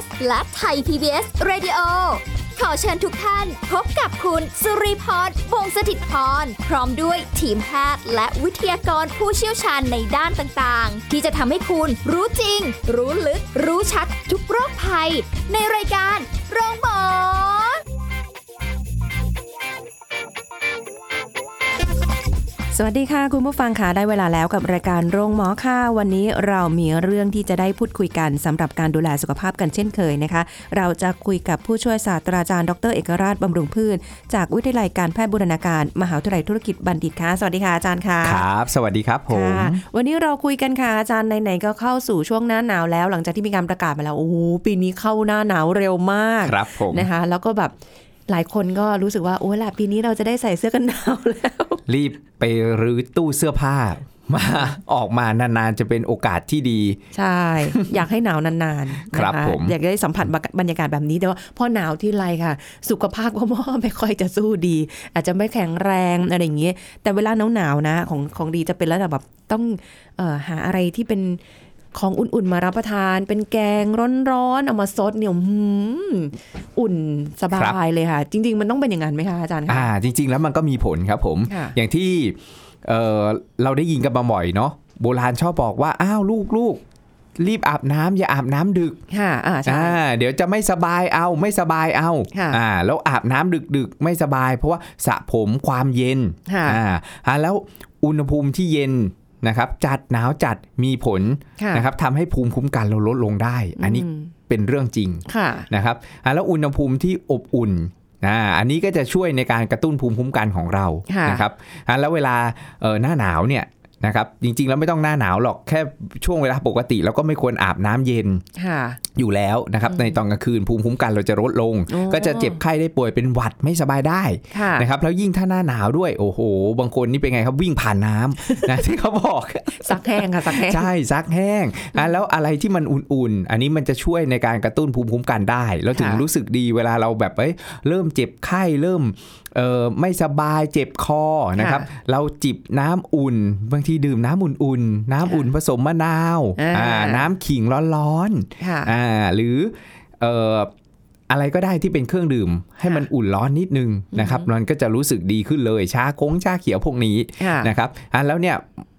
PBS และไทย PBS Radio ขอเชิญทุกท่านพบกับคุณสุริพรวงศสถิตพร พร้อมด้วยทีมแพทย์และวิทยากรผู้เชี่ยวชาญในด้านต่างๆ ที่จะทำให้คุณรู้จริง รู้ลึก รู้ชัดทุกโรคภัย ในรายการโรงพยาบาล สวัสดีค่ะ คุณผู้ฟังค่ะได้เวลาแล้วกับรายการโรงหมอค่ะ วันนี้เรามีเรื่องที่จะได้พูดคุยกันสำหรับการดูแลสุขภาพกันเช่นเคยนะคะ เราจะคุยกับผู้ช่วยศาสตราจารย์ดรเอกราชบำรุงพืช จากวิทยาลัยการแพทย์บูรณาการ มหาวิทยาลัยธุรกิจบัณฑิตค่ะ สวัสดีค่ะอาจารย์ค่ะครับ สวัสดีครับผมค่ะวันนี้เราคุยกันค่ะอาจารย์ไหนๆก็เข้าสู่ช่วงหน้าหนาวแล้ว หลังจากที่มีการประกาศมาแล้วโอ้โหปีนี้เข้าหน้าหนาวเร็วมากครับผมนะคะแล้วก็แบบ หลายคนก็รู้สึกว่าโอ้ล่ะปีนี้เราจะได้ใส่เสื้อกันหนาวแล้ว รีบไปรื้อตู้เสื้อผ้ามาออกมานานๆ จะเป็นโอกาสที่ดี ใช่ อยากให้หนาวนานๆครับนะคะผมอยากได้สัมผัสบรรยากาศแบบนี้ แต่ว่าพอหนาวที่ไรค่ะ สุขภาพก็ไม่ค่อยจะสู้ดี อาจจะไม่แข็งแรงอะไรอย่างเงี้ยแต่เวลาหนาวๆนะของของดีจะเป็นแล้วแบบต้องเออหาอะไรที่เป็น ของอุ่นๆมารับประทาน เป็นแกงร้อนๆเอามาซดเนี่ยหืมอุ่นสบายเลยค่ะ จริง ๆ มันต้องเป็นอย่างนั้นไหมคะอาจารย์คะอ่า จริง ๆ แล้วมันก็มีผลครับผมค่ะอย่างที่เอ่อเราได้ยินกันมาบ่อยเนาะโบราณชอบบอกว่าอ้าวลูกลูกรีบอาบน้ำอย่าอาบน้ำดึก ค่ะอ่าใช่อ่าเดี๋ยวจะไม่สบายเอาไม่สบายเอาค่ะอ่าแล้วอาบน้ำดึกๆไม่สบาย เพราะว่าสระผมความเย็นค่ะอ่าอ่าแล้วอุณหภูมิที่เย็น นะครับจัดหนาวจัดมีผลค่ะนะครับทำให้ภูมิคุ้มกันเราลดลงได้ อันนี้มเป็นเรื่องจริงค่ะนะครับอ่าแล้วอุณหภูมิที่อบอุ่นอ่าอันนี้ก็จะช่วยในการกระตุ้นภูมิคุ้มกันของเราค่ะนะครับอ่าแล้วเวลาเอ่อหน้าหนาวเนี่ยนะครับจริงๆ แล้วไม่ต้องหน้าหนาวหรอกแค่ช่วงเวลาปกติเราก็ไม่ควรอาบน้ำเย็นค่ะอยู่แล้วนะครับในตอนกลางคืนภูมิคุ้มกันเราจะลดลงอ๋อก็จะเจ็บไข้ได้ป่วยเป็นหวัดไม่สบายได้ค่ะนะครับแล้วยิ่งถ้าหน้าหนาวด้วยโอ้โห บางคนนี่เป็นไงครับวิ่งผ่านน้ำนะที่เขาบอกซักแห้งค่ะซักแห้งใช่ซักแห้งอะแล้วอะไรที่มันอุ่นๆ อันนี้มันจะช่วยในการกระตุ้นภูมิคุ้มกันได้แล้วถึงค่ะรู้สึกดีเวลาเราแบบเอ้ยเริ่มเจ็บไข้เริ่มเออไม่สบายเจ็บคอนะครับเราจิบน้ำอุ่น บางทีดื่มน้ำอุ่นๆน้ำอุ่นผสมมะนาวอ่าอ่าน้ำขิงร้อนค่ะๆอ่าหรือ อ่ออะไรก็ได้ที่เป็นเครื่องดื่ม ให้มันอุ่นร้อนนิดนึงนะครับมันก็จะรู้สึกดีขึ้นเลยชาโค้งชาเขียวพวกนี้ค่ะนะครับอะแล้วเนี่ย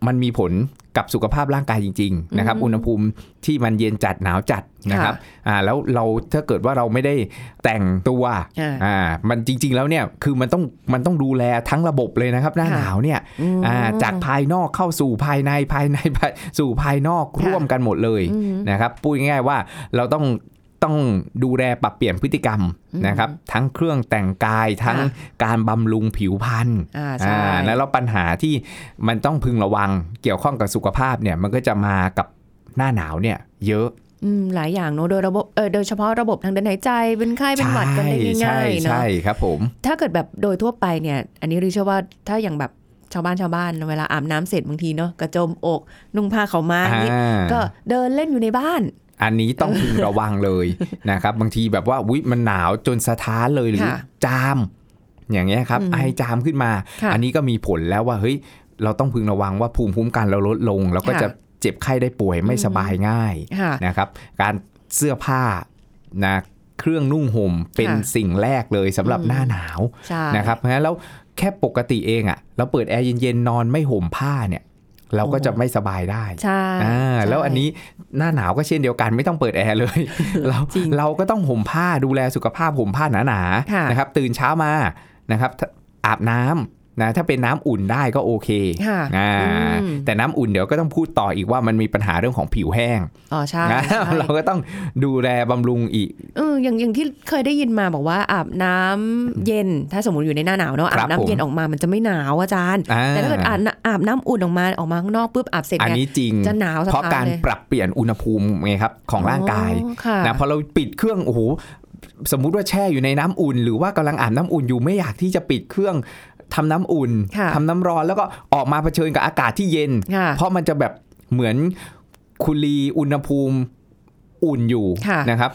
มันมีผลกับสุขภาพร่างกายจริงๆนะครับอืมอุณหภูมิที่มันเย็นจัดหนาวจัดนะครับอ่าแล้วเราถ้าเกิดว่าเราไม่ได้แต่งตัวอ่าอ่ามันจริง ๆ แล้วเนี่ยคือมันต้องมันต้องดูแลทั้งระบบเลยนะครับ หน้าค่ะหนาวเนี่ยอืมอ่าจากภายนอกเข้าสู่ภายในภายในภายสู่ภายนอกค่ะร่วมกันหมดเลยอืมนะครับพูดง่ายๆว่าเราต้อง ต้องดูแลปรับเปลี่ยนพฤติกรรมอืมนะครับ ทั้งเครื่องแต่งกายทั้งค่ะการบำรุงผิวพรรณอ่าใช่อ่าแล้วปัญหาที่มันต้องพึงระวังเกี่ยวข้องกับสุขภาพเนี่ยมันก็จะมากับหน้าหนาวเนี่ยเยอะอืมหลายอย่างเนอะโดยระบบเออโดยเฉพาะระบบทางเดินหายใจเป็นไข้เป็นหวัดกันได้ใช่ง่ายๆเนาะใช่ครับผม ถ้าเกิดแบบโดยทั่วไปเนี่ย อันนี้ริเชื่อว่าถ้าอย่างแบบชาวบ้านชาวบ้านเวลาอาบน้ำเสร็จบางทีเนาะกระโจมอกนุ่งผ้าเขาวมาอย่างนี้อ่าก็เดินเล่นอยู่ในบ้าน อันนี้ต้องพึงระวังเลยนะครับบางทีแบบว่าวิมันหนาวจนสะท้านเลยหรือค่ะจาม อย่างเงี้ยครับอืมไอจามขึ้นมาค่ะอันนี้ก็มีผลแล้วว่าเฮ้ยเราต้องพึงระวังว่าภูมิคุ้มกันเราลดลงแล้วก็ค่ะจะเจ็บไข้ได้ป่วยไม่อืมสบายง่ายค่ะนะครับ การเสื้อผ้านะเครื่องนุ่งห่มเป็นค่ะสิ่งแรกเลยสำหรับอืมหน้าหนาวใช่นะครับเพราะฉะนั้นแล้วแค่ปกติเองอะ่ะเราเปิดแอร์เย็นๆนอนไม่ห่มผ้าเนี่ย เราก็จะไม่สบายได้ใช่อ่าใช่แล้วอันนี้หน้าหนาวก็เช่นเดียวกันไม่ต้องเปิดแอร์เลย เราจริงเราก็ต้องห่มผ้าดูแลสุขภาพห่มผ้าหนาค่ะๆนะครับตื่นเช้ามานะครับถ้าอาบน้ำ นะถ้าเป็นน้ำอุ่นได้ก็โอเคค่ะอ่าอืมแต่น้ำอุ่นเดี๋ยวก็ต้องพูดต่ออีกว่ามันมีปัญหาเรื่องของผิวแห้งอ๋อใช่นะใช่เราก็ต้องดูแลบำรุงอีกเอออย่างอย่างที่เคยได้ยินมาบอกว่าอาบน้ำเย็น ถ้าสมมติอยู่ในหน้าหนาวเนาะครัอาบบน้ำเย็นผมออกมามันจะไม่หนาวอาจารย์อ่าแต่ถ้าเกิดอาบน้ำอาบน้ำอุ่นออกมาออกมาข้างนอกปุ๊บอาบเสร็จอันเนี่ยนี้จริงจะหนาวสะเพราะท้านการเลยปรับเปลี่ยนอุณหภูมิไงครับของร่างกายอ๋อค่ะนะพอเราปิดเครื่องโอ้โหสมมุติว่าแช่อยู่ในน้ำอุ่น หรือว่ากำลังอาบน้ำอุ่นอยู่ไม่อยากที่จะปิดเครื่อง ทำน้ำอุ่นค่ะทำน้ำร้อนแล้วก็ออกมาเผชิญกับอากาศที่เย็นค่ะเพราะมันจะแบบเหมือนคุลีอุณหภูมิอุ่นอยู่ค่ะนะครับ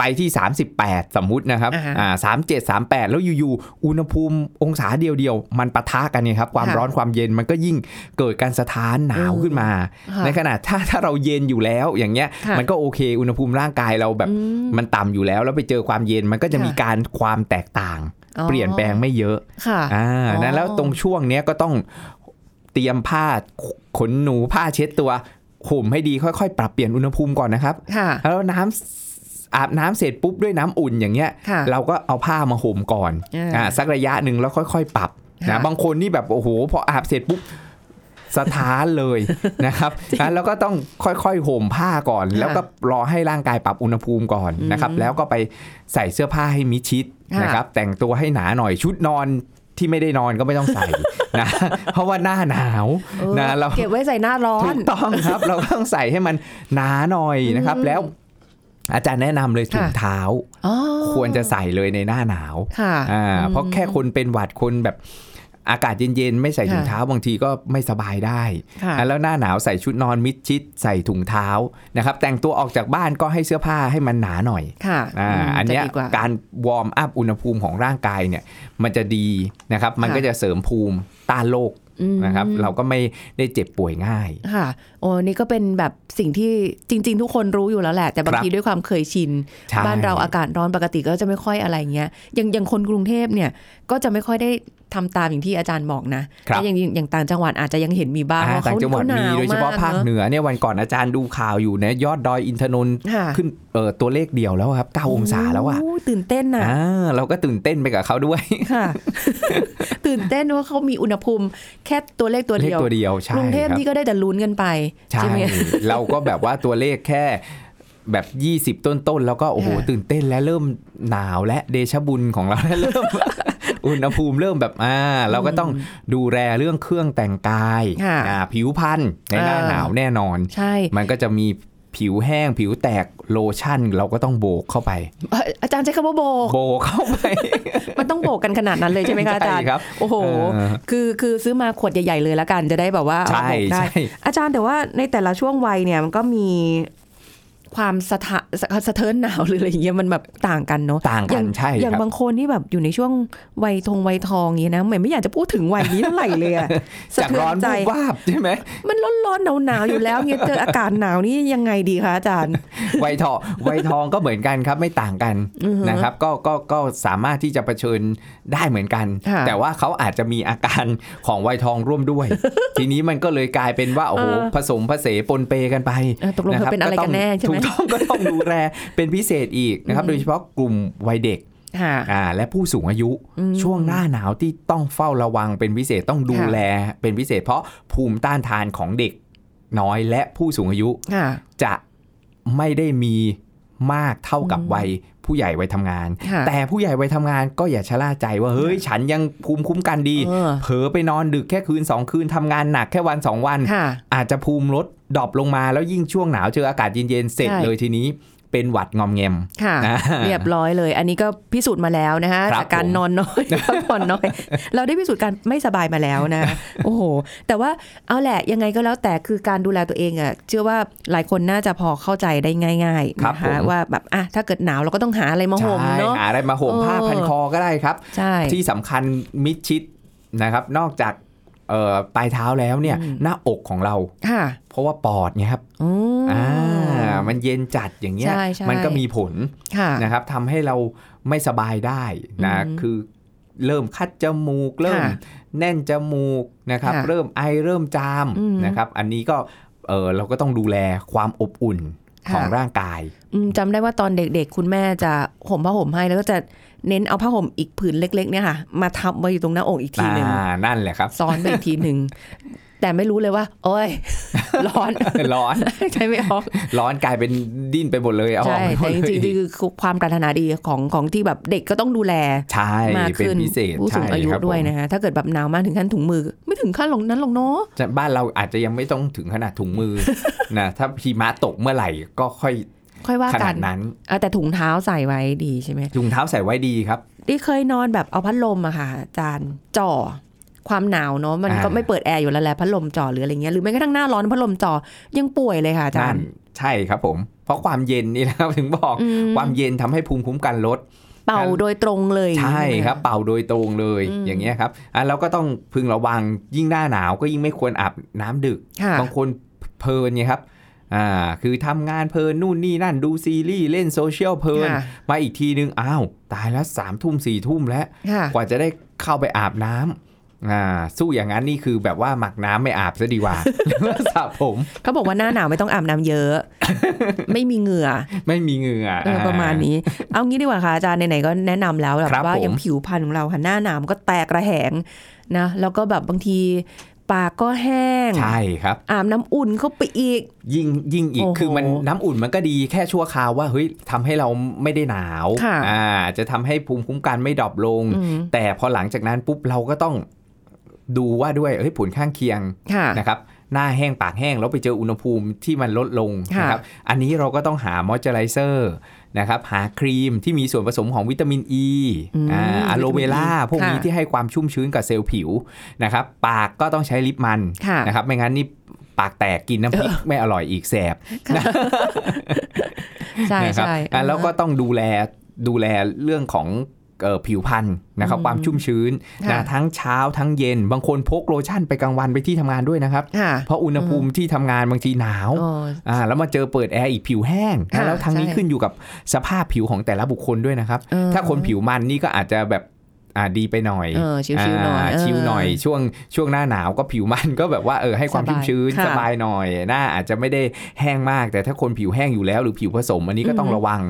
ไปที่ 38 สมมุตินะครับอ่าฮะอ่าสามเจ็ดสามแปดแล้วอยู่ๆ อุณหภูมิองศาเดียวๆ มันปะทะกันเนี่ยครับ ความค่ะร้อนความเย็นมันก็ยิ่งเกิดการสะท้านหนาวขึ้นมาค่ะในขณะถ้าถ้าเราเย็นอยู่แล้วอย่างเงี้ยค่ะมันก็โอเค อุณหภูมิร่างกายเราแบบอืมมันต่ำอยู่แล้ว แล้วไปเจอความเย็นมันก็จะค่ะมีการความแตกต่างอ๋อ เปลี่ยนแปลงไม่เยอะค่ะอ่าอ๋อนั้นแล้วตรงช่วงเนี้ยก็ต้องเตรียมผ้าขนหนูผ้าเช็ดตัวห่มให้ดีค่อยๆ ปรับเปลี่ยนอุณหภูมิก่อนนะครับค่ะแล้วน้ำอาบน้ำเสร็จปุ๊บด้วยน้ำอุ่นอย่างเงี้ยค่ะเราก็เอาผ้ามาห่มก่อนอ่าอ่าสักระยะหนึ่งแล้วค่อย ๆ ปรับค่ะนะบางคนนี่แบบโอ้โหพออาบเสร็จปุ๊บสถานเลยนะครับนะแล้วก็ต้องค่อยๆห่มผ้าก่อน แล้วก็รอให้ร่างกายปรับอุณหภูมิก่อนนะครับ แล้วก็ไปใส่เสื้อผ้าให้มิดชิดค่ะ นะครับ แต่งตัวให้หนาหน่อยชุดนอนที่ไม่ได้นอนก็ไม่ต้องใส่นะ เพราะว่าหน้าหนาวเออนะเราเก็บไว้ใส่หน้าร้อถูนกต้องครับ เราก็ต้องใส่ให้มันหนาหน่อยนะครับอืมแล้วอาจารย์แนะนำเลยถุงค่ะเท้าอ๋อควรจะใส่เลยในหน้าหนาวค่ะอ่าอืมเพราะแค่คนเป็นหวัดคนแบบ อากาศเย็นๆ ไม่ใส่ถุงค่ะเท้าบางทีก็ไม่สบายได้ค่ะอะแล้วหน้าหนาวใส่ชุดนอนมิดชิดใส่ถุงเท้านะครับแต่งตัวออกจากบ้านก็ให้เสื้อผ้าให้มันหนาหน่อยค่ะอ่ามอันเนี้ยจะดีกว่าการวอร์มอัพอุณหภูมิของร่างกายเนี่ยมันจะดีนะครับมันค่ะก็จะเสริมภูมิต้านโรคอืมนะครับเราก็ไม่ได้เจ็บป่วยง่ายค่ะโอ้นี่ก็เป็นแบบสิ่งที่จริง ๆ ทุกคนรู้อยู่แล้วแหละ แต่บางครับทีด้วยความเคยชินใช่บ้านเราอากาศร้อนปกติก็จะไม่ค่อยอะไรเงี้ยอย่างอย่างคนกรุงเทพเนี่ยก็จะไม่ค่อยได้ทำตามอย่างที่อาจารย์บอกนะครับแต่อย่างอย่างต่างจังหวัดอาจจะยังเห็นมีบ้างอ่าว่าต่างเขาจังหวัดขนมีโดยเฉพาะมกภาคเหนนือเนี่ยวันก่อนอาจารย์ดูข่าวอยู่นะยอดดอยอินทนนท์ค่ะขึ้นเออตัวเลขเดียวแล้วครับ 9 องศาแล้วอะโตื่นเต้นน่ะอ่าเราก็ตื่นเต้นไปกับเขาด้วยค่ะตื่นเต้นว่าเขามีอุณหภูมิแค่ตัวเลขตัวเลขเดียวตัวเดียวใช่กรุงเทพครับนี่ก็ได้แต่ลุ้นกันไปใช่ไหมเราก็แบบว่าตัวเลขแค่แบบ 20 ต้นๆ แล้วก็โอ้โหค่ะตื่นเต้นและเริ่มหนาวและเดชะบุญของเราเริ่มอุณหภูมิเริ่มแบบอ่าเราก็ต้องดูแลเรื่องเครื่องแต่งกายค่ะอ่าผิวพรรณในหน้าเออหนาวแน่นอนใช่มันก็จะมี ผิวแห้งผิวแตกโลชั่น เราก็ต้องโบกเข้าไปเอ่ออาจารย์ใช้คำว่าโบกโบกเข้าไป มันต้องโบกกันขนาดนั้นเลยใช่ไหมคะอาจารย์ใช่ครับโอ้โหเออคือคือซื้อมาขวดใหญ่ๆเลยแล้วกันจะได้แบบว่าเอาใช่มาโบกได้ใช่อาจารย์แต่ว่าในแต่ละช่วงวัยเนี่ยมันก็มี ความสะทะสะสะเทินหนาวหรืออะไรอย่างเงี้ยมันแบบต่างกันเนาะต่างอกัย่านงใช่อย่างครับบางคนที่แบบอยู่ในช่วงวัยทงวัยทองอย่างนี้นะเหมือนไม่อยากจะพูดถึงวัยนี้เท่าไหร่เลยอะสะจากเทืร้ออนนใจวูบวาบใช่ไหมมันร้อนๆหนาวๆอยู่แล้วเนี่ยเจออากาศหนาวนี่ยังไงดีคะอาจารย์วัยทองวัยทองก็เหมือนกันครับไม่ต่างกันอือฮึนะครับ ก็ก็ก็สามารถที่จะเผชิญได้เหมือนกันค่ะแต่ว่าเขาอาจจะมีอาการของวัยทองร่วมด้วย ทีนี้มันก็เลยกลายเป็นว่าโอ้โหเออผสมผสปนเปกันไปเออตกลงเธอเป็นอะไรกันแน่ใช่ไหมถูกต้องก็ต้องดูแลเป็นพิเศษอีกนะครับ โดยเฉพาะกลุ่มวัยเด็กค่ะอ่าและผู้สูงอายุอืมช่วงหน้าหนาวที่ต้องเฝ้าระวังเป็นพิเศษต้องดูค่ะแลเป็นพิเศษ เพราะภูมิต้านทานของเด็กน้อยและผู้สูงอายุค่ะจะไม่ได้มีมากเท่ากับอืมวัย ผู้ใหญ่วัยทำงานค่ะแต่ผู้ใหญ่วัยทำงานก็อย่าชะล่าใจว่าเฮ้ยฉันยังภูมิคุ้มกันดีเออเผลอไปนอนดึกแค่คืน 2 คืนทำงานหนักแค่วัน 2 วันค่ะอาจจะภูมิลด drop ลงมาแล้วยิ่งช่วงหนาวเจออากาศเย็นๆเสร็จใช่เลยทีนี้ เป็นหวัดงอมแงมค่ะอ่าเรียบร้อยเลย อันนี้ก็พิสูจน์มาแล้วนะคะครับจากการผมนอนน้อยพักผ่อนน้อย เราได้พิสูจน์การไม่สบายมาแล้วนะ โอ้โห แต่ว่าเอาแหละยังไงก็แล้วแต่คือการดูแลตัวเองอะเชื่อว่าหลายคนน่าจะพอเข้าใจได้ง่ายๆครับนะผคะมว่าแบบอะถ้าเกิดหนาวเราก็ต้องหาอะไรมาห่มใช่เนาะหาอะไรมาห่มเออผ้าพันคอก็ได้ครับใช่ที่สำคัญมิดชิดนะครับ นอกจากเอ่อ ปลายเท้าแล้วเนี่ยอืมหน้าอกของเราค่ะเพราะว่าปอดเนี่ยครับอืมอ่ามันเย็นจัดอย่างเงี้ยใช่ใช่มันก็มีผลค่ะนะครับทำให้เราไม่สบายได้นะอืมคือเริ่มคัดจมูก เริ่มค่ะแน่นจมูกนะครับค่ะเริ่มไอเริ่มจามอืมนะครับ อันนี้ก็เออเราก็ต้องดูแลความอบอุ่นค่ะ ของร่างกายอืมจำได้ว่าตอนเด็กๆ คุณแม่จะห่มผ้าห่มให้แล้วก็จะเน้นเอาผ้าห่มอีกผืนเล็ก ๆ เนี่ยค่ะ มาทับไว้อยู่ตรงหน้าอกอีกทีหนึ่งอ่านั่นแหละครับซ้อนไปอีกทีหนึ่ง แต่ไม่รู้เลยว่า โอ้ย ร้อน ร้อนใช่ไม่ออก ร้อนกลายเป็นดิ้นไปหมดเลยเอาอใช่อกไปหมแต่ดจเลยริงๆคือความปรารถนาดีของของที่แบบเด็กก็ต้องดูแลใช่มากเป็นขึ้นพิเศษผู้สูงอายุใช่ครับด้วยผมนะฮะถ้าเกิดแบบหนาวมากถึงขั้นถุงมือ ไม่ถึงขั้นลงนั้นหรอกเนาะจะบ้านเราอาจจะยังไม่ต้องถึงขนาดถุงมือนะถ้าหิมะตกเมื่อไหร่ก็ค่อยค่อยว่าขกันานดนั้นอะแต่ถุงเท้าใส่ไว้ดีใช่ไหมถุงเท้าใส่ไว้ดีครับที่เคยนอนแบบเอาพัดลมอะค่ะอาจารย์จ่อ ความหนาวเนาะมันก็อ่าไม่เปิดแอร์อยู่แล้วแหละพัดลมจ่อหรืออะไรเงี้ยหรือแม้กระทั่งหน้าร้อนพัดลมจ่อยังป่วยเลยค่ะอาจานั่รนย์ใช่ครับผม เพราะความเย็นนี่นะครับถึงบอกอืมความเย็นทำให้ภูมิคุ้มกันลดเป่าโดยตรงเลย ใช่ไหมครับ เป่าโดยตรงเลยอืมอย่างเงี้ยครับอะเราก็ต้องพึงระวังยิ่งหน้าหนาวก็ยิ่งไม่ควรอาบน้ำดึกค่ะบางคนเพลินไงครับอ่าคือทำงานเพลินนู่นนี่นั่นดูซีรีส์เล่นโซเชียลเพลินค่ะมาอีกทีนึงอ้าว ตายแล้วสามทุ่มสี่ทุ่มแล้วค่ะกว่าจะได้เข้าไปอาบน้ำ อ่าสู้อย่างนั้นนี่คือแบบว่าหมักน้ำไม่อาบซะดีกว่าแล้วสระผมเขาบอกว่าหน้าหนาวไม่ต้องอาบน้ำเยอะ ไม่มีเหงื่อ ไม่มีเหงื่อเออประมาณนี้ เอางี้ดีกว่าค่ะอาจารย์ไหนๆก็แนะนำแล้วแบบครับว่าผมอย่างผิวพรรณของเราค่ะหน้าหนาวมันก็แตกระแหงนะแล้วก็แบบบางทีปากก็แห้ง ใช่ครับ อาบน้ำอุ่นเข้าไปอีก ยิ่งยิ่งอีกโอ้โหคือมันน้ำอุ่นมันก็ดีแค่ชั่วคราวว่าเฮ้ยทำให้เราไม่ได้หนาวค่ะอ่าจะทำให้ภูมิคุ้มกันไม่ drop ลงอืมแต่พอหลังจากนั้นปุ๊บเราก็ต้อง ดูว่าด้วยเฮ้ยผลข้างเคียงค่ะนะครับหน้าแห้งปากแห้งแล้วไปเจออุณหภูมิที่มันลดลงค่ะนะครับอันนี้เราก็ต้องหามอยเจอไรเซอร์นะครับหาครีมที่มีส่วนผสมของวิตามินอ e, ีอืมอ่าอะโลเวล่าวิตามิน E พวกนี้ค่ะที่ให้ความชุ่มชื้นกับเซลล์ผิวนะครับปากก็ต้องใช้ลิปมันค่ะนะครับไม่งั้นนี่ปากแตกกินน้ำพริกไม่อร่อยอีกแสบใช่นะครับใช่อะแล้วก็ต้องดูแลดูแลเรื่องของเอ่อ ผิวพรรณนะครับอืมความชุ่มชื้นค่ะนะทั้งเช้าทั้งเย็น บางคนพกโลชั่นไปกลางวันไปที่ทำงานด้วยนะครับค่ะเพราะอุณหภูมิที่ทำงานบางทีหนาวอ๋ออ่าแล้วมาเจอเปิดแอร์อีกผิวแห้งค่ะนะแล้วทั้งนี้ใช่ขึ้นอยู่กับสภาพผิวของแต่ละบุคคลด้วยนะครับเออถ้าคนผิวมันนี่ก็อาจจะแบบ อ่าดีไปหน่อยเออชิวๆหน่อยาเออชิวหน่อยช่วงช่วงหน้าหนาวก็ผิวมันก็แบบว่าเออให้ความสบายชุ่มชื้นค่ะสบายหน่อยหน้าอาจจะไม่ได้แห้งมาก แต่ถ้าคนผิวแห้งอยู่แล้ว หรือผิวผสมอันนี้ก็ต้องอืมระวัง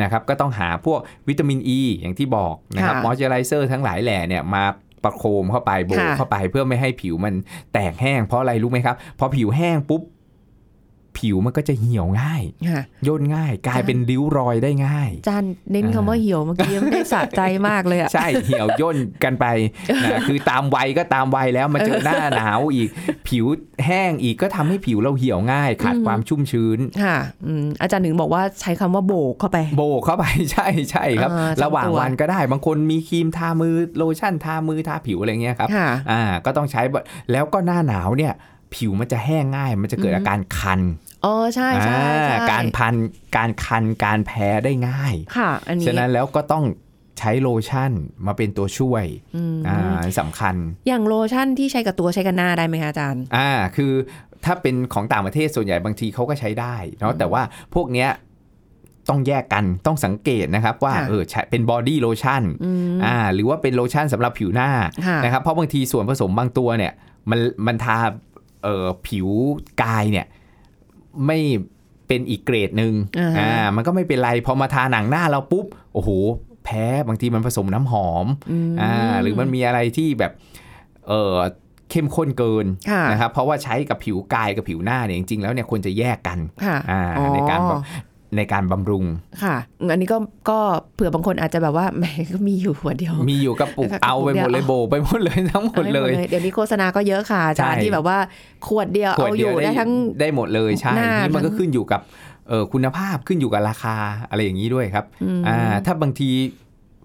นะครับก็ต้องหาพวกวิตามินอ e, ีอย่างที่บอกนะครับค่ะมอยเจอไรเซอร์ทั้งหลายแหล่เนี่ยมาประโคมเข้าไปโบกค่ะเข้าไปเพื่อไม่ให้ผิวมันแตกแห้งเพราะอะไรรู้ไหมครับพอผิวแห้งปุ๊บ ผิวมันก็จะเหี่ยวง่ายค่ะย่นง่าย กลายเป็นริ้วรอยได้ง่ายอาจารย์เน้นคำว่าเหี่ยวเมื่อกี้ไม่ได้สะใจมากเลยอะใช่เหี่ยวย่นกันไปนะคือตามวัยก็ตามวัยแล้วมาเจอหน้าหนาวอีก ผิวแห้งอีกก็ทำให้ผิวเราเหี่ยวง่าย ขาดอืมความชุ่มชื้นค่ะอืมอาจารย์หนึ่งบอกว่าใช้คำว่าโบกเข้าไป โบกเข้าไปใช่ใช่ครับอ่าทั้งตัวระหว่างวันก็ได้บางคนมีครีมทามือโลชั่นทามือทาผิวอะไรเงี้ยครับค่ะอ่าก็ต้องใช้แบบแล้วก็หน้าหนาวเนี่ยผิวมันจะแห้งง่าย มันจะเกิดอืมอาการคัน อ๋อใช่ใช่อ่าใช่การพันการคันการแพ้ได้ง่ายค่ะอันนี้ฉะนั้นแล้วก็ต้องใช้โลชั่นมาเป็นตัวช่วยอืมอ่าสำคัญ อย่างโลชั่นที่ใช้กับตัวใช้กับหน้าได้ไหมคะอาจารย์อ่าคือถ้าเป็นของต่างประเทศส่วนใหญ่บางทีเขาก็ใช้ได้เนาะแต่ว่าพวกเนี้ยต้องแยกกันต้องสังเกตนะครับว่าค่ะเออใช้เป็น body lotion อืมอ่าหรือว่าเป็นโลชั่นสำหรับผิวหน้าค่ะนะครับเพราะบางทีส่วนผสมบางตัวเนี่ยมันมันทาเอ่อผิวกายเนี่ย ไม่เป็นอีกเกรดหนึ่งอ่าฮะอ่า มันก็ไม่เป็นไรพอมาทาหนังหน้าเราปุ๊บ โอ้โห แพ้บางทีมันผสมน้ำหอมมอ่าหรือมันมีอะไรที่แบบเออเข้มข้นเกินค่ะนะครับเพราะว่าใช้กับผิวกายกับผิวหน้าเนี่ยจริงๆแล้วเนี่ยควรจะแยกกันค่ะอ่าอ๋อในการบ ในการบำรุง ค่ะ อันนี้ก็ก็เผื่อบางคนอาจจะแบบว่าแหมก็มีอยู่หัวเดียว มีอยู่กระปุกกระปุกเอาไปหมดเดียวเลยโบไปหมดเลยทั้งหมดเลยอาให้เดี๋ยวนี้โฆษณาก็เยอะค่ะอาจารย์ใช่ที่แบบว่าขวดเดียวขวดเอาอเดียวยู่ได้ทั้งได้หมดเลยใช่หน้านี่มันก็ทั้งขึ้นอยู่กับเออคุณภาพขึ้นอยู่กับราคาอะไรอย่างนี้ด้วยครับอืมอ่าถ้าบางที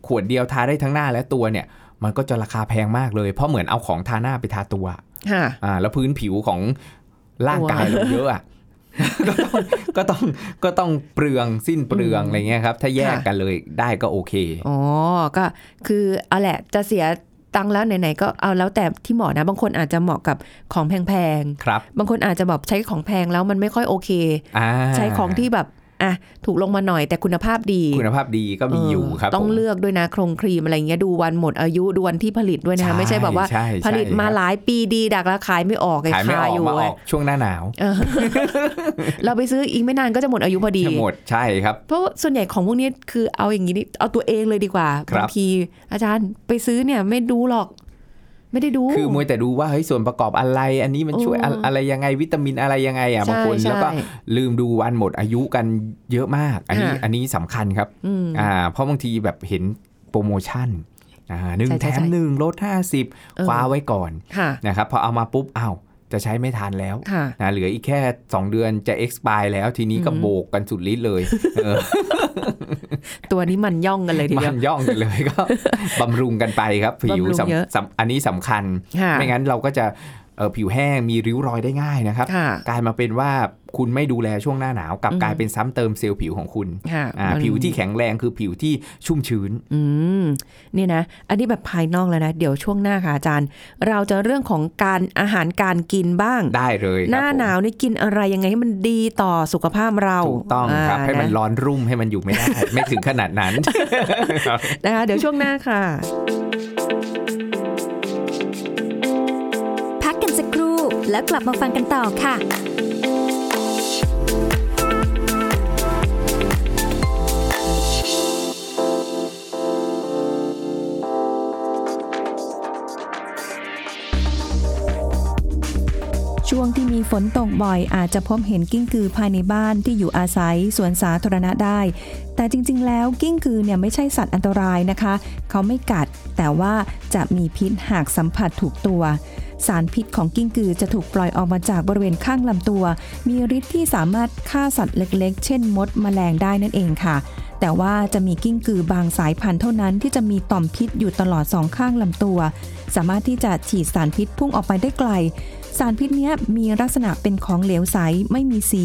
ขวดเดียวทาได้ทั้งหน้าและตัวเนี่ย มันก็จะราคาแพงมากเลย เพราะเหมือนเอาของทาหน้าไปทาตัวค่ะอ่าแล้วพื้นผิวของร่างกายเราเยอะอะ ก็ต้องก็ต้องก็ต้องเปลืองสิ้นเปลืองอืมอะไรเงี้ยครับ ถ้าแยกค่ะกันเลยได้ก็โอเค อ๋อ ก็คือเอาแหละจะเสียตังค์แล้วไหนๆก็เอาแล้วแต่ที่เหมาะนะ บางคนอาจจะเหมาะกับของแพงครับๆบางคนอาจจะแบบใช้ของแพงแล้วมันไม่ค่อยโอเคอ่าใช้ของที่แบบ อะถูกลงมาหน่อยแต่คุณภาพดี คุณภาพดีก็มีอยู่ครับ ต้องผมเลือกด้วยนะโครงครีมอะไรเงี้ยดูวันหมดอายุดูวันที่ผลิตด้วยนะคะไม่ใช่แบบว่าใช่ผลิตมาใช่หลายปีดีดักราขายไม่ออกไงขายไม่อคาอกอยู่มาอไว้อกช่วงหน้าหนาวเออเราไปซื้ออีกไม่นานก็จะหมดอายุพอดีทั้งหมดใช่ครับ เพราะส่วนใหญ่ของพวกนี้คือเอาอย่างนี้ดิเอาตัวเองเลยดีกว่าครับบางทีอาจารย์ไปซื้อเนี่ยไม่ดูหรอก ไม่ได้ดู คือมวยแต่ดูว่าเฮ้ยส่วนประกอบอะไร อันนี้มันช่วยโอ้อะอะไรยังไงวิตามินอะไรยังไงอะบางใช่คนใช่แล้วก็ลืมดูวันหมดอายุกันเยอะมาก อันนี้ค่ะอันนี้สำคัญครับอืมอ่าเพราะบางทีแบบเห็นโปรโมชั่นอ่าหนึ่งใช่แถใช่มใช่หนึ่งลดห้าสิบเออคว้าไว้ก่อนค่ะนะครับพอเอามาปุ๊บอ้าว จะใช้ไม่ทันแล้วค่ะนะเหลืออีกแค่ 2 เดือนจะ expire แล้วทีนี้ก็อืมโบกกันสุดฤทธิ์เลยเออตัวนี้มันย่องกันเลยทีมัเดียวนย่องกันเลยก็บำรุงกันไปครับ ผิวบำรุงเยอะสำสำอันนี้สำคัญค่ะไม่งั้นเราก็จะเอ่อ ผิวแห้งมีริ้วรอยได้ง่ายนะครับค่ะกลายมาเป็นว่าคุณไม่ดูแลช่วงหน้าหนาวกลับอืมกลายเป็นซ้ำเติมเซลล์ผิวของคุณค่ะอ่ามันผิวที่แข็งแรงคือผิวที่ชุ่มชื้นอืมนี่นะ อันนี้แบบภายนอกแล้วนะ เดี๋ยวช่วงหน้าค่ะอาจารย์ เราจะเรื่องของการอาหารการกินบ้างได้เลยครับหน้าผมหนาวนี่กินอะไรยังไงให้มันดีต่อสุขภาพเราถูกต้องครับาให้มันนะร้อนรุ่มให้มันอยู่ไม่ได้ไม่ถึงขนาดนั้นนะคะเดี๋ยวช่วงหน้าค่ะ แล้วกลับมาฟังกันต่อค่ะช่วงที่มีฝนตกบ่อยอาจจะพบเห็นกิ้งกือภายในบ้านที่อยู่อาศัยสวนสาธารณะได้ แต่จริง ๆ แล้วกิ้งกือเนี่ยไม่ใช่สัตว์อันตรายนะคะ เขาไม่กัด แต่ว่าจะมีพิษหากสัมผัสถูกตัว สารพิษของกิ้งกือจะถูกปล่อยออกมาจากบริเวณข้างลำตัว มีฤทธิ์ที่สามารถฆ่าสัตว์เล็กๆ เช่นมดแมลงได้นั่นเองค่ะแต่ว่าจะมีกิ้งกือบางสายพันธุ์เท่านั้นที่จะมีต่อมพิษอยู่ตลอดสองข้างลำตัว สามารถที่จะฉีดสารพิษพุ่งออกไปได้ไกล สารพิษนี้มีลักษณะเป็นของเหลวใสไม่มีสี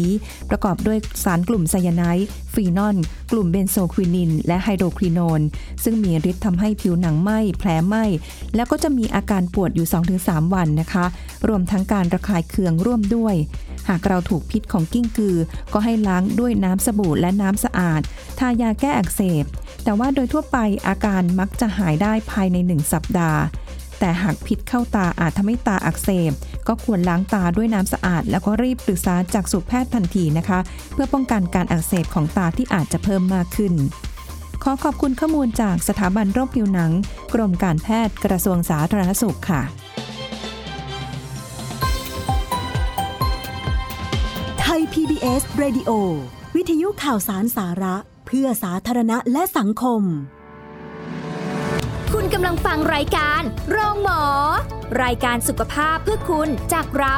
ประกอบด้วยสารกลุ่มไซยาไนด์ฟีนอลกลุ่มเบนโซควินิน และไฮโดรควิโนนซึ่งมีฤทธิ์ทำให้ผิวหนังไหม้แผลไหม้แล้วก็จะมีอาการปวดอยู่ 2-3 วันนะคะ รวมทั้งการระคายเคืองร่วมด้วยากเราถูกพิษของกิ้งกือ ก็ให้ล้างด้วยน้ำสบู่และน้ำสะอาด ทายาแก้อักเสบ แต่ว่าโดยทั่วไปอาการมักจะหายได้ภายใน 1 สัปดาห์ แต่หากพิษเข้าตาอาจทำให้ตาอักเสบ ก็ควรล้างตาด้วยน้ำสะอาด แล้วก็รีบปรึกษาจากสุแพทย์ทันทีนะคะ เพื่อป้องกันการอักเสบของตาที่อาจจะเพิ่มมากขึ้นขอขอบคุณข้อมูลจากสถาบันโรคผิวหนัง กรมการแพทย์กระทรวงสาธารณสุขค่ะ PBS Radio วิทยุข่าวสารสาระ เพื่อสาธารณะและสังคม คุณกำลังฟังรายการโรงหมอ รายการสุขภาพเพื่อคุณจากเรา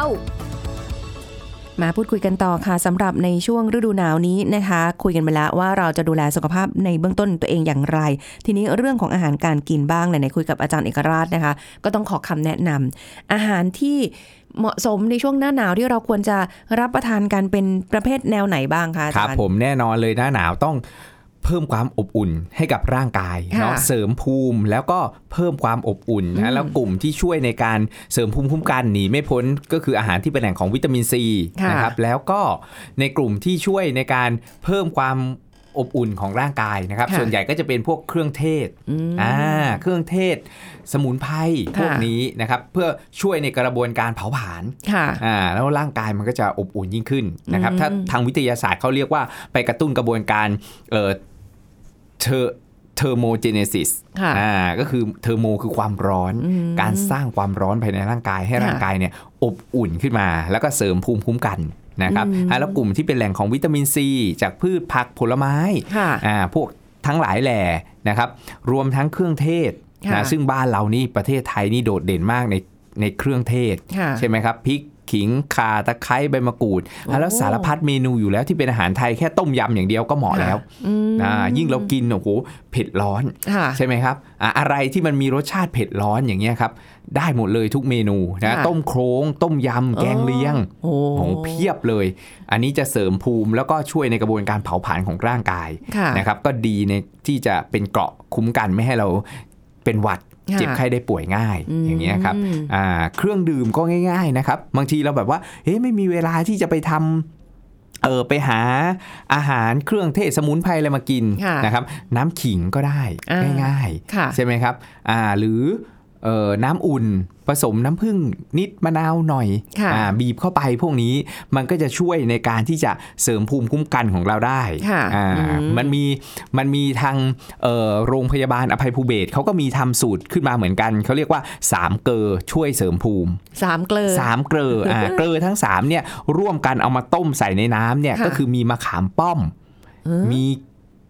มาพูดคุยกันต่อค่ะสำหรับในช่วงฤดูหนาวนี้นะคะ คุยกันไปแล้วว่าเราจะดูแลสุขภาพในเบื้องต้นตัวเองอย่างไร ทีนี้เรื่องของอาหารการกินบ้างไหนๆคุยกับอาจารย์เอกราชนะคะ ก็ต้องขอคำแนะนำอาหารที่ เหมาะสมในช่วงหน้าหนาวที่เราควรจะรับประทานกันเป็นประเภทแนวไหนบ้างคะอาครัจาบรย์ผมแน่นอนเลยหน้าหนาวต้องเพิ่มความอบอุ่นให้กับร่างกายค่ะเนาะเสริมภูมิแล้วก็เพิ่มความอบอุ่นอืนะมแล้วกลุ่มที่ช่วยในการเสริมภูมิคุ้มกันหนีไม่พ้นก็คืออาหารที่เป็นแหล่งของวิตามินซีค่ะนะครับแล้วก็ในกลุ่มที่ช่วยในการเพิ่มความ อบอุ่นของร่างกายนะครับค่ะส่วนใหญ่ก็จะเป็นพวกเครื่องเทศอืมอ่าเครื่องเทศ สมุนไพรพวกค่ะนี้นะครับ เพื่อช่วยในกระบวนการเผาผลาญค่ะอ่าแล้วร่างกายมันก็จะอบอุ่นยิ่งขึ้นนะครับอืมถ้าทางวิทยาศาสตร์เขาเรียกว่าไปกระตุ้นกระบวนการเอ่อเทอ thermogenesis ค่ะอ่าก็คือ thermo คือความร้อนอืมการสร้างความร้อนภายในร่างกายให้ค่ะร่างกายเนี่ยอบอุ่นขึ้นมา แล้วก็เสริมภูมิคุ้มกัน นะครับอืมอ่าแล้วกลุ่มที่เป็นแหล่งของวิตามินซี จากพืชผักผลไม้ค่ะอ่าพวกทั้งหลายแหล่นะครับ รวมทั้งเครื่องเทศค่ะนะซึ่งบ้านเรานี่ประเทศไทยนี่โดดเด่นมากในในเครื่องเทศค่ะใช่ไหมครับพริก ขิงข่าตะไคร้ใบมะกรูดโอ้อะแล้วสารพัดเมนูอยู่แล้วที่เป็นอาหารไทยแค่ต้มยำอย่างเดียวก็เหมาะแล้วอืมอ่ายิ่งเรากินโอ้โหเผ็ดร้อนค่ะใช่ไหมครับอะอะไรที่มันมีรสชาติเผ็ดร้อนอย่างเงี้ยครับได้หมดเลยทุกเมนูนะค่ะต้มโครงต้มยำแกงเลียงโอ้โอ้โหเพียบเลย อันนี้จะเสริมภูมิแล้วก็ช่วยในกระบวนการเผาผลาญของร่างกายค่ะนะครับก็ดีในที่จะเป็นเกราะคุ้มกันไม่ให้เราเป็นหวัดค่ะ เจ็บไข้ได้ป่วยง่ายอืมอย่างเงี้ยครับอ่าเครื่องดื่มก็ง่าย ๆนะครับ บางทีเราแบบว่าเฮ้ยไม่มีเวลาที่จะไปทำเออไปหาอาหารเครื่องเทศสมุนไพรอะไรมากินค่ะนะครับ น้ำขิงก็ได้อ่าง่ายค่ะๆใช่ไหมครับอ่าหรือเอ่อ น้ำอุ่น ผสมน้ำผึ้งนิดมะนาวหน่อยค่ะอ่าบีบเข้าไปพวกนี้มันก็จะช่วยในการที่จะเสริมภูมิคุ้มกันของเราได้ค่ะอ่าอืมมันมีมันมีทางเอ่อโรงพยาบาลอภัยภูเบศรเขาก็มีทำสูตรขึ้นมาเหมือนกัน เขาเรียกว่า 3 เกลอช่วยเสริมภูมิสามเกลือ3เกลออ่าเกลอทั้ง3เนี่ยร่วมกันเอามาต้มใส่ในน้ำเนี่ยค่ะก็คือมีมะขามป้อมเออมี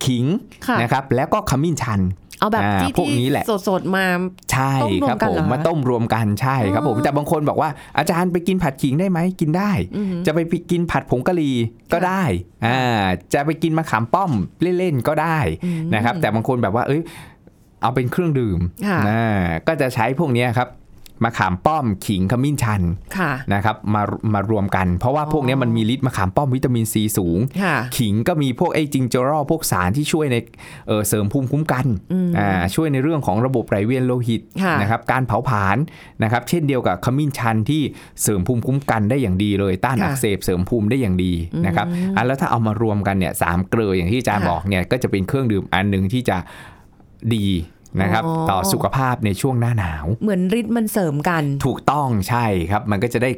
ขิงค่ะนะครับแล้วก็ขมิ้นชัน เอาแบบอ่าที่พวกนี้แหละสดๆมาใช่ต้มรวมครับกันผเหรมอคะมาต้มรวมกันใช่ครับผมอ๋อแต่บางคนบอกว่าอาจารย์ไปกินผัดขิงได้ไหมกินได้อือหือจะไปกินผัดผงกะหรี่ก็ได้อ่าจะไปกินมะขามป้อมเล่นๆก็ได้อืมนะครับ แต่บางคนแบบว่าเอ้ยเอาเป็นเครื่องดื่มค่ะนะก็จะใช้พวกเนี้ยครับ มะขามป้อมขิงขมิ้นชันค่ะนะครับมามารวมกัน เพราะว่าอ๋อพวกเนี้ยมันมีฤทธิ์มะขามป้อมวิตามินซีสูงค่ะขิงก็มีพวกไอ้จิงเจอรอลพวกสารที่ช่วยในเอ่อเสริมภูมิคุ้มกันอ่าช่วยในเรื่องของระบบไหลเวียนโลหิตค่ะนะครับการเผาผลาญนะครับเช่นเดียวกับขมิ้นชันที่เสริมภูมิคุ้มกันได้อย่างดีเลยต้านค่ะอักเสบเสริมภูมิได้อย่างดีนะครับอะแล้วถ้าเอามารวมกันเนี่ยสามเกลืออย่างที่อาจารย์ค่ะบอกเนี่ยก็จะเป็นเครื่องดื่มอันหนึ่งที่จะดี นะครับอ๋อต่อสุขภาพในช่วงหน้าหนาว เหมือนฤทธิ์มันเสริมกัน ถูกต้องใช่ครับ มันก็จะได้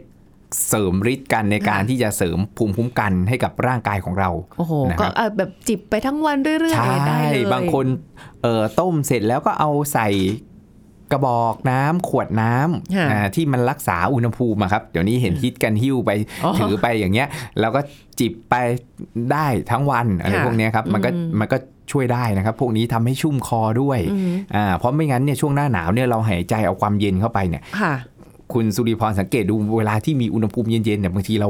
เสริมฤทธิ์กันในการค่ะที่จะเสริมภูมิคุ้มกันให้กับร่างกายของเรา โอ้โหนะคก็รับเอ่อแบบจิบไปทั้งวันเรื่อยใช่ๆได้เลยบางคนเอ่อต้มเสร็จแล้วก็เอาใส่กระบอกน้ำขวดน้ค่ะำอ่าที่มันรักษาอุณหภูมิอะครับ เดี๋ยวนี้เห็นฮิตกันหิ้วไปอ๋อถือไปอย่างเงี้ย แล้วก็จิบไปได้ทั้งวันอะไรค่ะพวกเนี้ยครับ มันก็อืมมันก็ ช่วยได้นะครับพวกนี้ทำให้ชุ่มคอด้วยอืมอ่าเพราะไม่งั้นเนี่ยช่วงหน้าหนาวเนี่ยเราหายใจเอาความเย็นเข้าไปเนี่ยค่ะคุณสุริพรสังเกตดูเวลาที่มีอุณหภูมิเย็นๆเนี่ยบางทีเรา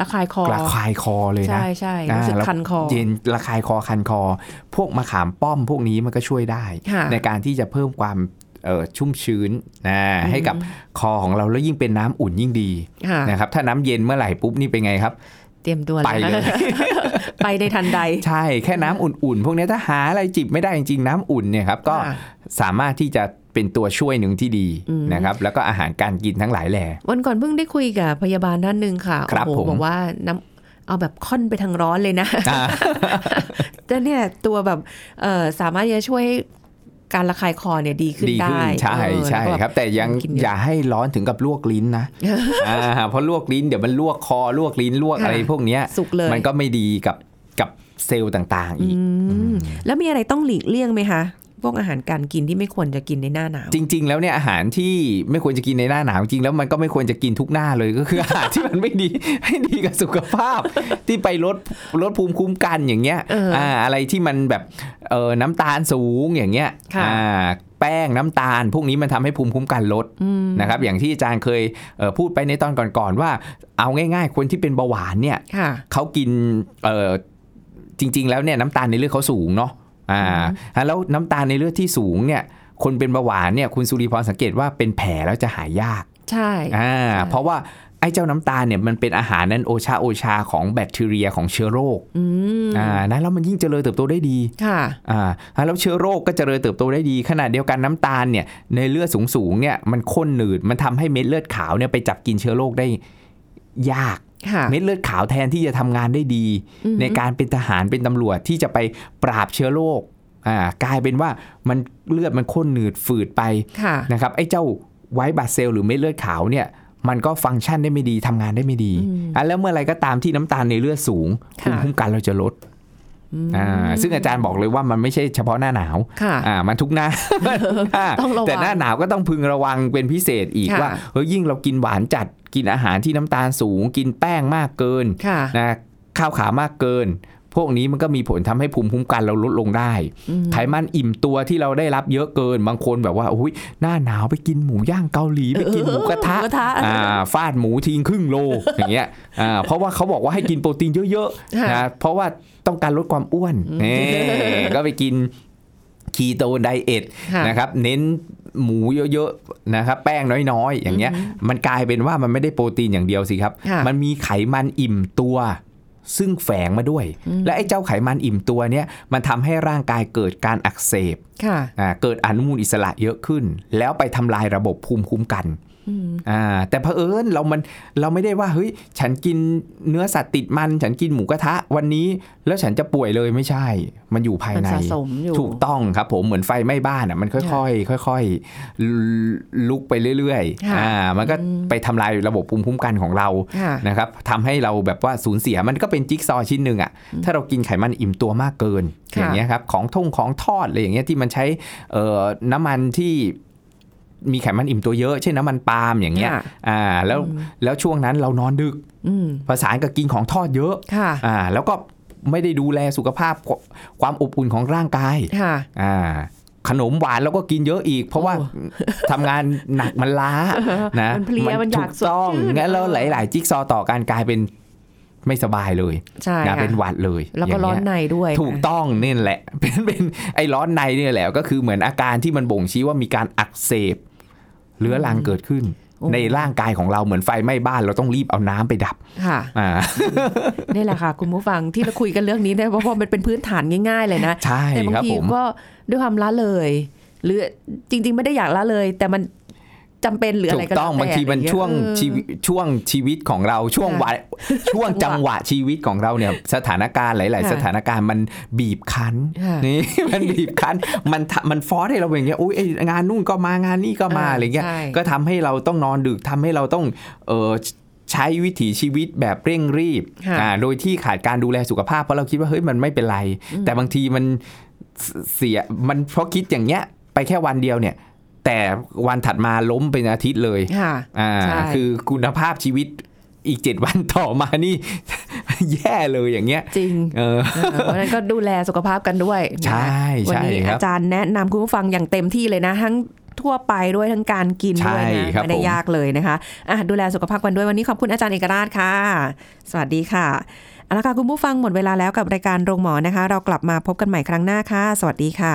ระคายคอระคายคอเลยนะใช่ใช่รู้สึกอ่าแล้วคันคอเย็นระคายคอคันคอ พวกมะขามป้อมพวกนี้มันก็ช่วยได้ค่ะในการที่จะเพิ่มความเอ่อชุ่มชื้นนะให้กับคอของเราแล้วยิ่งเป็นน้ำอุ่นยิ่งดีค่ะนะครับถ้าน้ำเย็นเมื่อไหร่ปุ๊บนี่เป็นไงครับ เตรียมตัวไปเลยไปในทันใด ใช่แค่น้ำอุ่นๆ พวกนี้ถ้าหาอะไรจิบไม่ได้จริงๆน้ำอุ่นเนี่ยครับก็ค่ะสามารถที่จะเป็นตัวช่วยหนึ่งที่ดีอืมนะครับแล้วก็อาหารการกินทั้งหลายแหล่วันก่อนเพิ่งได้คุยกับพยาบาลท่านหนึ่งค่ะครับโอ้โหผมบอกว่าน้ำเอาแบบค่อนไปทางร้อนเลยนะอ่าแต่เนี่ยตัวแบบเอ่อสามารถจะช่วยให้ การระคายคอเนี่ยดีขึ้นดีได้ขึ้นใช่เออใช่ล้วก็ครับ แต่ยังกินเยอะอย่าให้ร้อนถึงกับลวกลิ้นนะอ่าเพราะลวกลิ้นเดี๋ยวมันลวกคอลวกลิ้นลวกค่ะอะไรพวกเนี้ยสุกเลยมันก็ไม่ดีกับกับเซลล์ต่าง ๆ อีกอืมแล้วมีอะไรต้องหลีกเลี่ยงไหมคะ พวกอาหารการกินที่ไม่ควรจะกินในหน้าหนาว จริง ๆ แล้วเนี่ยอาหารที่ไม่ควรจะกินในหน้าหนาวจริงแล้วมันก็ไม่ควรจะกินทุกหน้าเลยก็คืออาหารที่มันไม่ดีให้ดีกับสุขภาพ ที่ไปลดลดภูมิคุ้มกันอย่างเงี้ยเอออ่าอะไรที่มันแบบเออน้ำตาลสูงอย่างเงี้ยค่ะอ่าแป้งน้ำตาล พวกนี้มันทำให้ภูมิคุ้มกันลดอืมนะครับอย่างที่อาจารย์เคยเอ่อพูดไปในตอนก่อนๆว่า เอาง่าย ๆ คนที่เป็นเบาหวานเนี่ยค่ะเขากินเอ่อจริง ๆ แล้วเนี่ยน้ำตาลในเลือดเขาสูงเนาะ อ่าแล้วน้ำตาลในเลือดที่สูงเนี่ย คนเป็นเบาหวานเนี่ยคุณสุริพรสังเกตว่าเป็นแผลแล้วจะหายยาก ใช่อ่าใช่เพราะว่าไอ้เจ้าน้ำตาลเนี่ยมันเป็นอาหารนั้นโอชาโอชาของแบคทีเรียของเชื้อโรคอืมอ่านะแล้วมันยิ่งเจริญเติบโตได้ดีค่ะอ่าแล้วเชื้อโรคก็เจริญเติบโตได้ดีขนาดเดียวกันน้ำตาลเนี่ยในเลือดสูงๆเนี่ยมันข้นหนืดมันทำให้เม็ดเลือดขาวเนี่ยไปจับกินเชื้อโรคได้ ยากค่ะเม็ดเลือดขาวแทนที่จะทำงานได้ดีอือฮึในการเป็นทหารเป็นตำรวจที่จะไปปราบเชื้อโรคอ่ากลายเป็นว่ามันเลือดมันข้นหนืดฝืดไปค่ะนะครับไอ้เจ้าไวท์บาดเซลล์หรือเม็ดเลือดขาวเนี่ยมันก็ฟังก์ชันได้ไม่ดีทำงานได้ไม่ดีอะแล้วเมื่อไหรก็ตามที่น้ำตาลในเลือดสูงภูค่ะมิคุ้มกันเราจะลด อ่าซึ่งอาจารย์บอกเลยว่ามันไม่ใช่เฉพาะหน้าหนาวค่ะอ่ามันทุกหน้ามันทุกหน้าต้องระวังแต่หน้าหนาวก็ต้องพึงระวังเป็นพิเศษอีกค่ะว่าเฮ้ยยิ่งเรากินหวานจัดกินอาหารที่น้ำตาลสูง กินแป้งมากเกินค่ะนะข้าวขาวมากเกิน พวกนี้มันก็มีผลทำให้ภูมิคุ้มกันเราลดลงได้ ไขมันอิ่มตัวที่เราได้รับเยอะเกิน บางคนแบบว่าอุ้ยหน้าหนาวไปกินหมูย่างเกาหลีไปกินหมูกระทะหมูกระทะอ่าฟาดหมูทิ้งครึ่งโลอย่างเงี้ยอ่าเพราะว่าเขาบอกว่าให้กินโปรตีนเยอะๆค่ะนะเพราะว่าต้องการลดความอ้วนเน่ก็ไปกินคีโตไดเอทค่ะนะครับเน้นหมูเยอะๆนะครับแป้งน้อยๆ อย่างเงี้ย มันกลายเป็นว่ามันไม่ได้โปรตีนอย่างเดียวสิครับค่ะมันมีไขมันอิ่มตัว ซึ่งแฝงมาด้วย และไอ้เจ้าไขมันอิ่มตัวเนี้ยมันทำให้ร่างกายเกิดการอักเสบค่ะอ่าเกิดอนุมูลอิสระเยอะขึ้น แล้วไปทำลายระบบภูมิคุ้มกัน อ่า แต่เผอิญเรามันเราไม่ได้ว่าเฮ้ย ฉันกินเนื้อสัตว์ติดมัน ฉันกินหมูกระทะวันนี้ แล้วฉันจะป่วยเลยไม่ใช่ มันอยู่ภายมันในสะสมอยู่ถูกต้องครับผมเหมือนไฟไหม้บ้านอะมันค่อยๆค่อยๆลุกไปเรื่อยค่ะๆอ่า มันก็ไปทำลายระบบภูมิคุ้มกันของเราค่ะนะครับทำให้เราแบบว่าสูญเสียมันก็เป็นจิ๊กซอว์ชิ้นหนึ่งอะ่ะถ้าเรากินไขมันอิ่มตัวมากเกินค่ะอย่างเงี้ยครับของท่งของทอดอะไรอย่างเงี้ยที่มันใช้เอ่อน้ำมันที่ มีไขมันอิ่มตัวเยอะเช่นน้ำมันปาล์มอย่างเงี้ยค่ะอ่าแล้วแล้วช่วงนั้นเรานอนดึกอืมประสานกับกินของทอดเยอะค่ะอ่าแล้วก็ไม่ได้ดูแลสุขภาพความอบอุ่นของร่างกายค่ะอ่าขนมหวานแล้วก็กินเยอะอีก เพราะว่าโอ้ทำงานหนักมันล้านะมันเพลียมันอยากถูกต้องสดชื่นงั้นแล้วเออหลาย ๆ จิ๊กซอว์ต่อการกลายเป็นไม่สบายเลยใช่นะค่ะเป็นหวัดเลย แล้วก็ร้อนย่างในเงี้ยด้วย ถูกต้องนี่แหละ เป็นเป็นไอ้ร้อนในเนี่ยแหละก็คือเหมือนอาการที่มันบ่งชี้ว่ามีการอักเสบ เรื้อรังเกิดขึ้นโอ้ในร่างกายของเราเหมือนไฟไหม้บ้าน เราต้องรีบเอาน้ำไปดับ ค่ะอ่านี่แหละค่ะ คุณผู้ฟังที่เราคุยกันเรื่องนี้เนี่ยเพราะว่ามันเป็นพื้นฐานง่ายๆเลยนะใช่แต่บางครับทีผมก็ด้วยความละเลย หรือจริง ๆ ไม่ได้อยากละเลย แต่มัน จำเป็นหรืออะไรถูกก็ต้องแล้วบางทีมันอะไรเงี้ยช่วงเออชีวิตช่วงชีวิตของเราช่วงค่ะวัยช่วงจังหวะชีวิตของเราเนี่ยสถานการณ์หลายๆค่ะสถานการณ์มันบีบคั้นค่ะนี่มันบีบคั้นมันทำมันฟอสให้เราอย่างเงี้ยอุ้ยไอ้งานนู่นก็มางานนี่ก็มาอ่าอะไรเงี้ยใช่ก็ทำให้เราต้องนอนดึกทำให้เราต้องเออใช้วิถีชีวิตแบบเร่งรีบค่ะอ่าโดยที่ขาดการดูแลสุขภาพเพราะเราคิดว่าเฮ้ยมันไม่เป็นไร แต่บางทีมันเสียมันเพราะคิดอย่างเงี้ยไปแค่วันเดียวเนี่ย แต่วันถัดมาล้มเป็นอาทิตย์เลยค่ะอ่าใช่คือคุณภาพชีวิตอีกเจ็ดวันต่อมานี่ แย่เลยอย่างเงี้ย จริง เออเออเพราะฉะนั้นก็ดูแลสุขภาพกันด้วยนะใช่วันใช่นี้ครับอาจารย์แนะนำคุณผู้ฟังอย่างเต็มที่เลยนะ ทั้งทั่วไปด้วยทั้งการกินด้วยใช่นะครับไม่ได้ผมยากเลยนะคะอะดูแลสุขภาพกันด้วยวันนี้ขอบคุณอาจารย์เอกราชค่ะ สวัสดีค่ะเอาละค่ะคุณผู้ฟังหมดเวลาแล้วกับรายการโรงหมอนะคะ เรากลับมาพบกันใหม่ครั้งหน้าค่ะ สวัสดีค่ะ